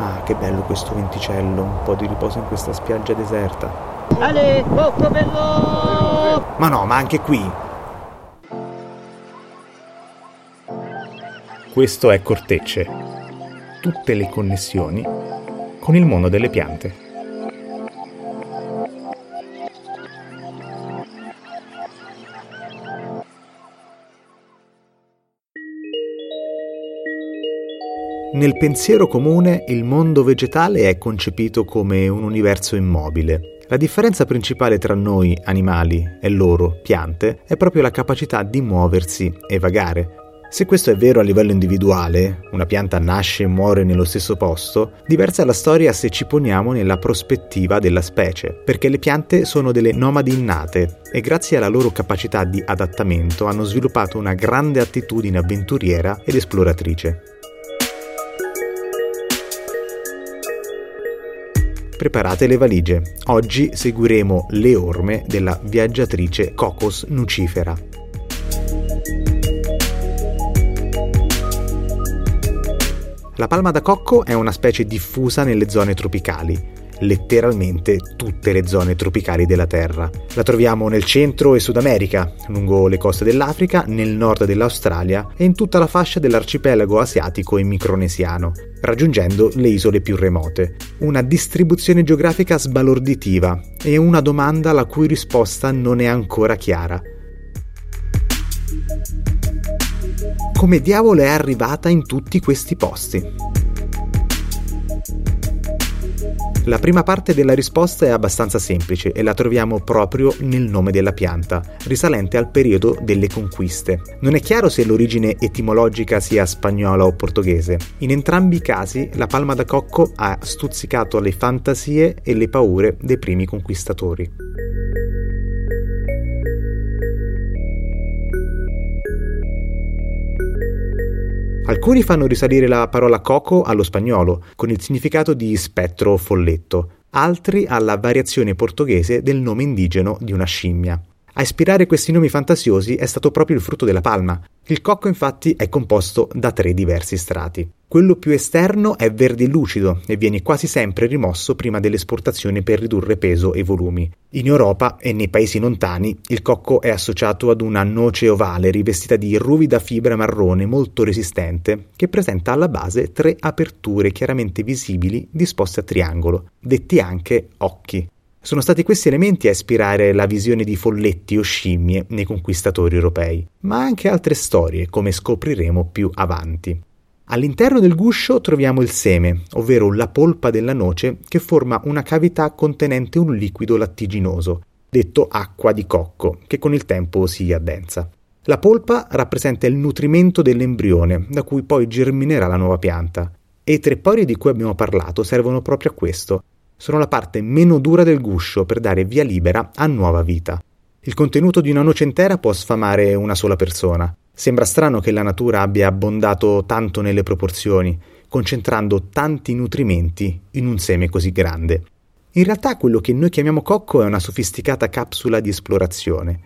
Ah, che bello questo venticello, un po' di riposo in questa spiaggia deserta. Ale, cocco bello! Ma no, ma anche qui. Questo è Cortecce. Tutte le connessioni con il mondo delle piante. Nel pensiero comune il mondo vegetale è concepito come un universo immobile. La differenza principale tra noi, animali, e loro, piante, è proprio la capacità di muoversi e vagare. Se questo è vero a livello individuale, una pianta nasce e muore nello stesso posto, diversa è la storia se ci poniamo nella prospettiva della specie, perché le piante sono delle nomadi innate e grazie alla loro capacità di adattamento hanno sviluppato una grande attitudine avventuriera ed esploratrice. Preparate le valigie. Oggi seguiremo le orme della viaggiatrice Cocos nucifera. La palma da cocco è una specie diffusa nelle zone tropicali letteralmente tutte le zone tropicali della Terra. La troviamo nel centro e Sud America, lungo le coste dell'Africa, nel nord dell'Australia e in tutta la fascia dell'arcipelago asiatico e micronesiano, raggiungendo le isole più remote. Una distribuzione geografica sbalorditiva e una domanda la cui risposta non è ancora chiara. Come diavolo è arrivata in tutti questi posti? La prima parte della risposta è abbastanza semplice e la troviamo proprio nel nome della pianta, risalente al periodo delle conquiste. Non è chiaro se l'origine etimologica sia spagnola o portoghese. In entrambi i casi la palma da cocco ha stuzzicato le fantasie e le paure dei primi conquistatori. Alcuni fanno risalire la parola coco allo spagnolo, con il significato di spettro o folletto, altri alla variazione portoghese del nome indigeno di una scimmia. A ispirare questi nomi fantasiosi è stato proprio il frutto della palma. Il cocco infatti è composto da tre diversi strati. Quello più esterno è verde lucido e viene quasi sempre rimosso prima dell'esportazione per ridurre peso e volumi. In Europa e nei paesi lontani il cocco è associato ad una noce ovale rivestita di ruvida fibra marrone molto resistente che presenta alla base tre aperture chiaramente visibili disposte a triangolo, detti anche occhi. Sono stati questi elementi a ispirare la visione di folletti o scimmie nei conquistatori europei, ma anche altre storie, come scopriremo più avanti. All'interno del guscio troviamo il seme, ovvero la polpa della noce che forma una cavità contenente un liquido lattiginoso, detto acqua di cocco, che con il tempo si addensa. La polpa rappresenta il nutrimento dell'embrione, da cui poi germinerà la nuova pianta. E i tre pori di cui abbiamo parlato servono proprio a questo, sono la parte meno dura del guscio per dare via libera a nuova vita. Il contenuto di una noce intera può sfamare una sola persona. Sembra strano che la natura abbia abbondato tanto nelle proporzioni, concentrando tanti nutrimenti in un seme così grande. In realtà quello che noi chiamiamo cocco è una sofisticata capsula di esplorazione.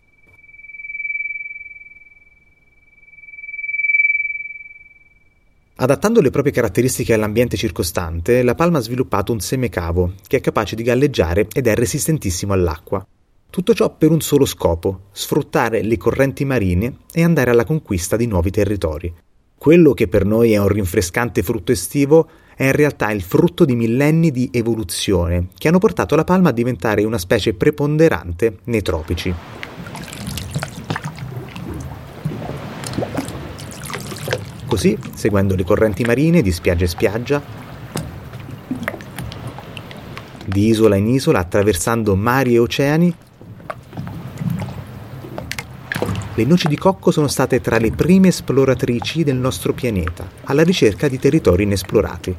Adattando le proprie caratteristiche all'ambiente circostante, la palma ha sviluppato un semecavo che è capace di galleggiare ed è resistentissimo all'acqua. Tutto ciò per un solo scopo, sfruttare le correnti marine e andare alla conquista di nuovi territori. Quello che per noi è un rinfrescante frutto estivo è in realtà il frutto di millenni di evoluzione che hanno portato la palma a diventare una specie preponderante nei tropici. Così, seguendo le correnti marine di spiaggia in spiaggia, di isola in isola, attraversando mari e oceani, le noci di cocco sono state tra le prime esploratrici del nostro pianeta, alla ricerca di territori inesplorati.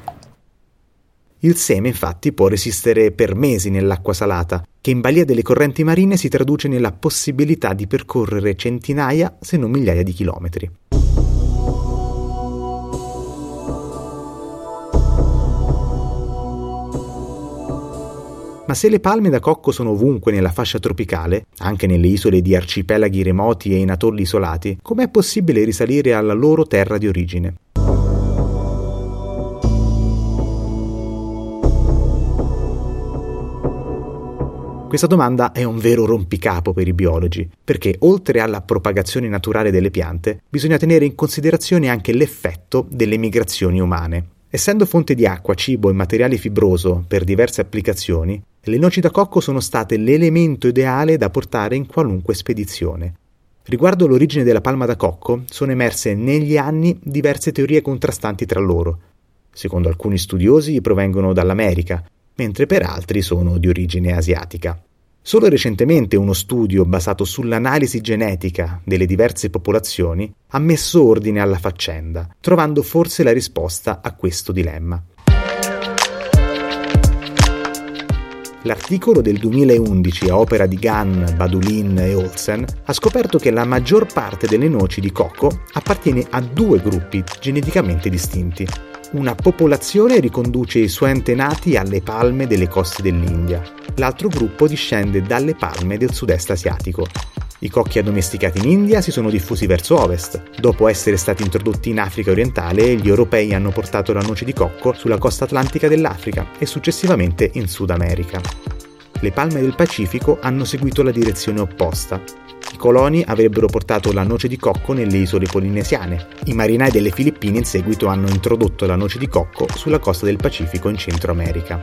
Il seme infatti può resistere per mesi nell'acqua salata, che in balia delle correnti marine si traduce nella possibilità di percorrere centinaia se non migliaia di chilometri. Ma se le palme da cocco sono ovunque nella fascia tropicale, anche nelle isole di arcipelaghi remoti e in atolli isolati, com'è possibile risalire alla loro terra di origine? Questa domanda è un vero rompicapo per i biologi, perché oltre alla propagazione naturale delle piante, bisogna tenere in considerazione anche l'effetto delle migrazioni umane. Essendo fonte di acqua, cibo e materiale fibroso per diverse applicazioni, le noci da cocco sono state l'elemento ideale da portare in qualunque spedizione. Riguardo l'origine della palma da cocco, sono emerse negli anni diverse teorie contrastanti tra loro. Secondo alcuni studiosi provengono dall'America, mentre per altri sono di origine asiatica. Solo recentemente uno studio basato sull'analisi genetica delle diverse popolazioni ha messo ordine alla faccenda, trovando forse la risposta a questo dilemma. L'articolo del 2011 a opera di Gunn, Badulin e Olsen ha scoperto che la maggior parte delle noci di cocco appartiene a due gruppi geneticamente distinti, una popolazione riconduce i suoi antenati alle palme delle coste dell'India. L'altro gruppo discende dalle palme del sud-est asiatico. I cocchi addomesticati in India si sono diffusi verso ovest. Dopo essere stati introdotti in Africa orientale, gli europei hanno portato la noce di cocco sulla costa atlantica dell'Africa e successivamente in Sud America. Le palme del Pacifico hanno seguito la direzione opposta. I coloni avrebbero portato la noce di cocco nelle isole polinesiane. I marinai delle Filippine in seguito hanno introdotto la noce di cocco sulla costa del Pacifico in Centro America.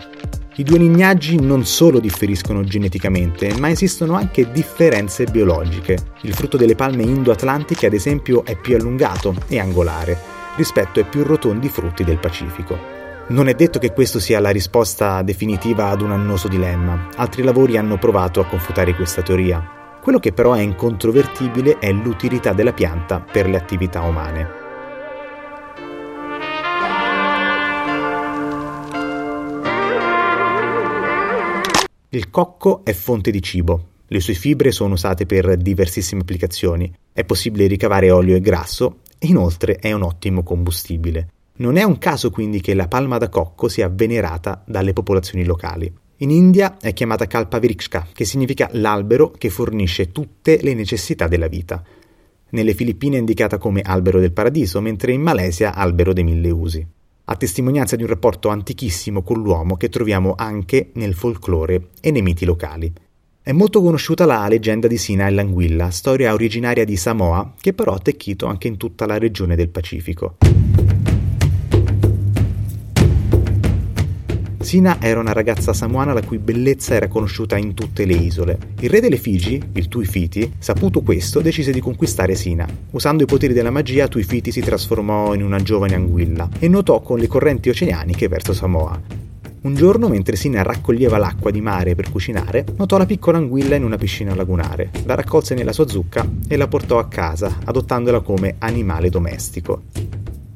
I due lignaggi non solo differiscono geneticamente, ma esistono anche differenze biologiche. Il frutto delle palme indo-atlantiche, ad esempio, è più allungato e angolare rispetto ai più rotondi frutti del Pacifico. Non è detto che questo sia la risposta definitiva ad un annoso dilemma. Altri lavori hanno provato a confutare questa teoria. Quello che però è incontrovertibile è l'utilità della pianta per le attività umane. Il cocco è fonte di cibo. Le sue fibre sono usate per diversissime applicazioni. È possibile ricavare olio e grasso inoltre è un ottimo combustibile. Non è un caso quindi che la palma da cocco sia venerata dalle popolazioni locali. In India è chiamata Kalpa Vrikshka, che significa l'albero che fornisce tutte le necessità della vita. Nelle Filippine è indicata come albero del paradiso, mentre in Malesia albero dei mille usi. A testimonianza di un rapporto antichissimo con l'uomo che troviamo anche nel folklore e nei miti locali. È molto conosciuta la leggenda di Sina e l'anguilla, storia originaria di Samoa, che però ha attecchito anche in tutta la regione del Pacifico. Sina era una ragazza samoana la cui bellezza era conosciuta in tutte le isole. Il re delle Figi, il Tuifiti, saputo questo, decise di conquistare Sina. Usando i poteri della magia, Tuifiti si trasformò in una giovane anguilla e nuotò con le correnti oceaniche verso Samoa. Un giorno, mentre Sina raccoglieva l'acqua di mare per cucinare, notò la piccola anguilla in una piscina lagunare. La raccolse nella sua zucca e la portò a casa, adottandola come animale domestico.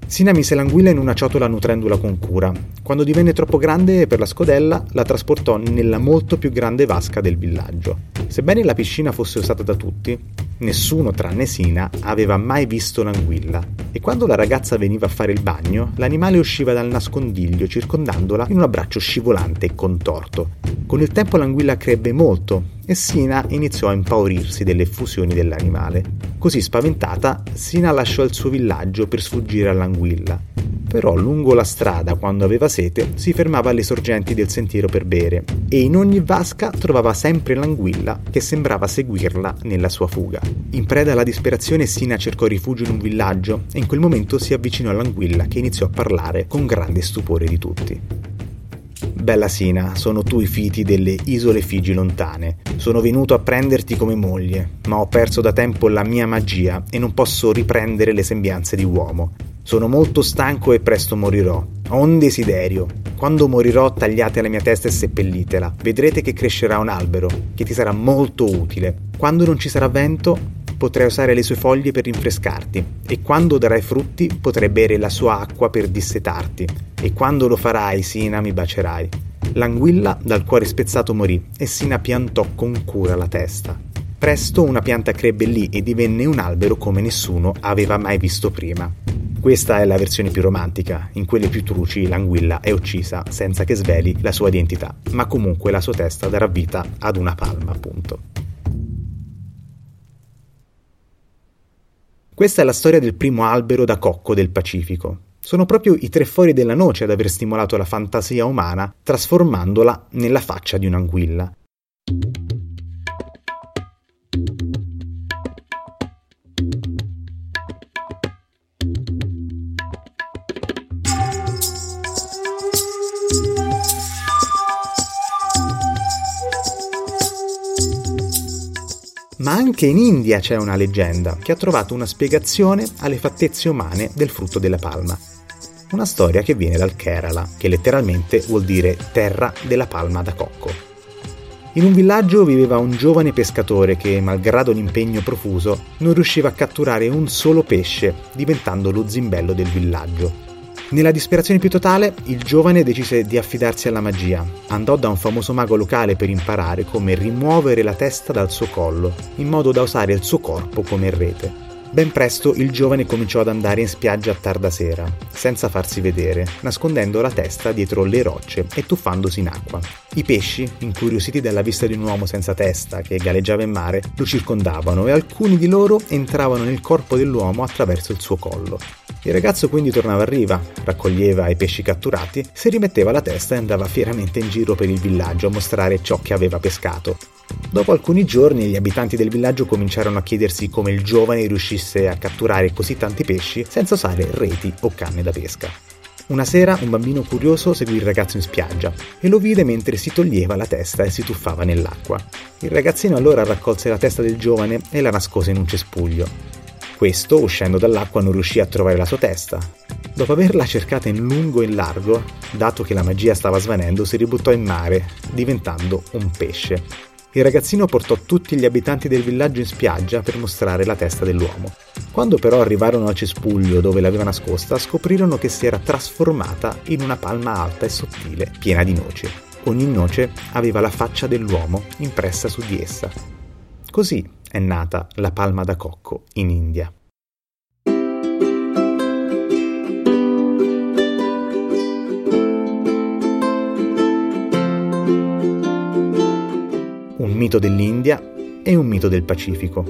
Sina mise l'anguilla in una ciotola nutrendola con cura. Quando divenne troppo grande per la scodella, la trasportò nella molto più grande vasca del villaggio. Sebbene la piscina fosse usata da tutti, nessuno tranne Sina aveva mai visto l'anguilla e quando la ragazza veniva a fare il bagno, l'animale usciva dal nascondiglio circondandola in un abbraccio scivolante e contorto. Con il tempo l'anguilla crebbe molto e Sina iniziò a impaurirsi delle effusioni dell'animale. Così spaventata, Sina lasciò il suo villaggio per sfuggire all'anguilla. Però lungo la strada, quando aveva sete, si fermava alle sorgenti del sentiero per bere e in ogni vasca trovava sempre l'anguilla che sembrava seguirla nella sua fuga. In preda alla disperazione Sina cercò rifugio in un villaggio e in quel momento si avvicinò all'anguilla che iniziò a parlare con grande stupore di tutti. Bella Sina, sono tu i fiti delle isole Figi lontane. Sono venuto a prenderti come moglie, ma ho perso da tempo la mia magia e non posso riprendere le sembianze di uomo. Sono molto stanco e presto morirò. Ho un desiderio. Quando morirò tagliate la mia testa e seppellitela. Vedrete che crescerà un albero, che ti sarà molto utile. Quando non ci sarà vento, potrai usare le sue foglie per rinfrescarti e quando darai frutti potrai bere la sua acqua per dissetarti e quando lo farai Sina mi bacerai. L'anguilla dal cuore spezzato morì e Sina piantò con cura la testa. Presto una pianta crebbe lì e divenne un albero come nessuno aveva mai visto prima. Questa è la versione più romantica, in quelle più truci l'anguilla è uccisa senza che sveli la sua identità, ma comunque la sua testa darà vita ad una palma, appunto. Questa è la storia del primo albero da cocco del Pacifico. Sono proprio i tre fori della noce ad aver stimolato la fantasia umana, trasformandola nella faccia di un'anguilla. Anche in India c'è una leggenda che ha trovato una spiegazione alle fattezze umane del frutto della palma. Una storia che viene dal Kerala, che letteralmente vuol dire terra della palma da cocco. In un villaggio viveva un giovane pescatore che, malgrado l'impegno profuso, non riusciva a catturare un solo pesce, diventando lo zimbello del villaggio. Nella disperazione più totale, il giovane decise di affidarsi alla magia. Andò da un famoso mago locale per imparare come rimuovere la testa dal suo collo, in modo da usare il suo corpo come rete. Ben presto il giovane cominciò ad andare in spiaggia a tarda sera, senza farsi vedere, nascondendo la testa dietro le rocce e tuffandosi in acqua. I pesci, incuriositi dalla vista di un uomo senza testa che galleggiava in mare, lo circondavano e alcuni di loro entravano nel corpo dell'uomo attraverso il suo collo. Il ragazzo quindi tornava a riva, raccoglieva i pesci catturati, si rimetteva la testa e andava fieramente in giro per il villaggio a mostrare ciò che aveva pescato. Dopo alcuni giorni gli abitanti del villaggio cominciarono a chiedersi come il giovane riuscisse a catturare così tanti pesci senza usare reti o canne da pesca. Una sera un bambino curioso seguì il ragazzo in spiaggia e lo vide mentre si toglieva la testa e si tuffava nell'acqua. Il ragazzino allora raccolse la testa del giovane e la nascose in un cespuglio. Questo, uscendo dall'acqua, non riuscì a trovare la sua testa. Dopo averla cercata in lungo e in largo, dato che la magia stava svanendo, si ributtò in mare, diventando un pesce. Il ragazzino portò tutti gli abitanti del villaggio in spiaggia per mostrare la testa dell'uomo. Quando però arrivarono al cespuglio dove l'aveva nascosta, scoprirono che si era trasformata in una palma alta e sottile, piena di noci. Ogni noce aveva la faccia dell'uomo impressa su di essa. Così è nata la palma da cocco in India. un mito dell'India e un mito del Pacifico.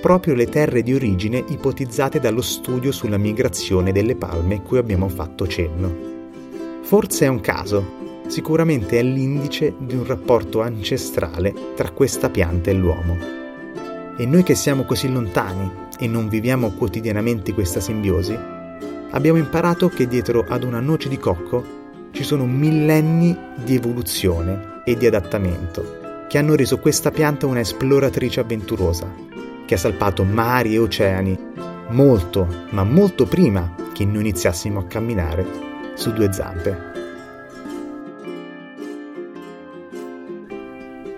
Proprio le terre di origine ipotizzate dallo studio sulla migrazione delle palme cui abbiamo fatto cenno. Forse è un caso, sicuramente è l'indice di un rapporto ancestrale tra questa pianta e l'uomo. E noi che siamo così lontani e non viviamo quotidianamente questa simbiosi, abbiamo imparato che dietro ad una noce di cocco ci sono millenni di evoluzione e di adattamento che hanno reso questa pianta una esploratrice avventurosa, che ha salpato mari e oceani molto, ma molto prima che noi iniziassimo a camminare su due zampe.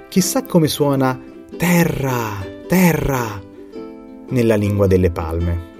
Chissà come suona terra, terra nella lingua delle palme.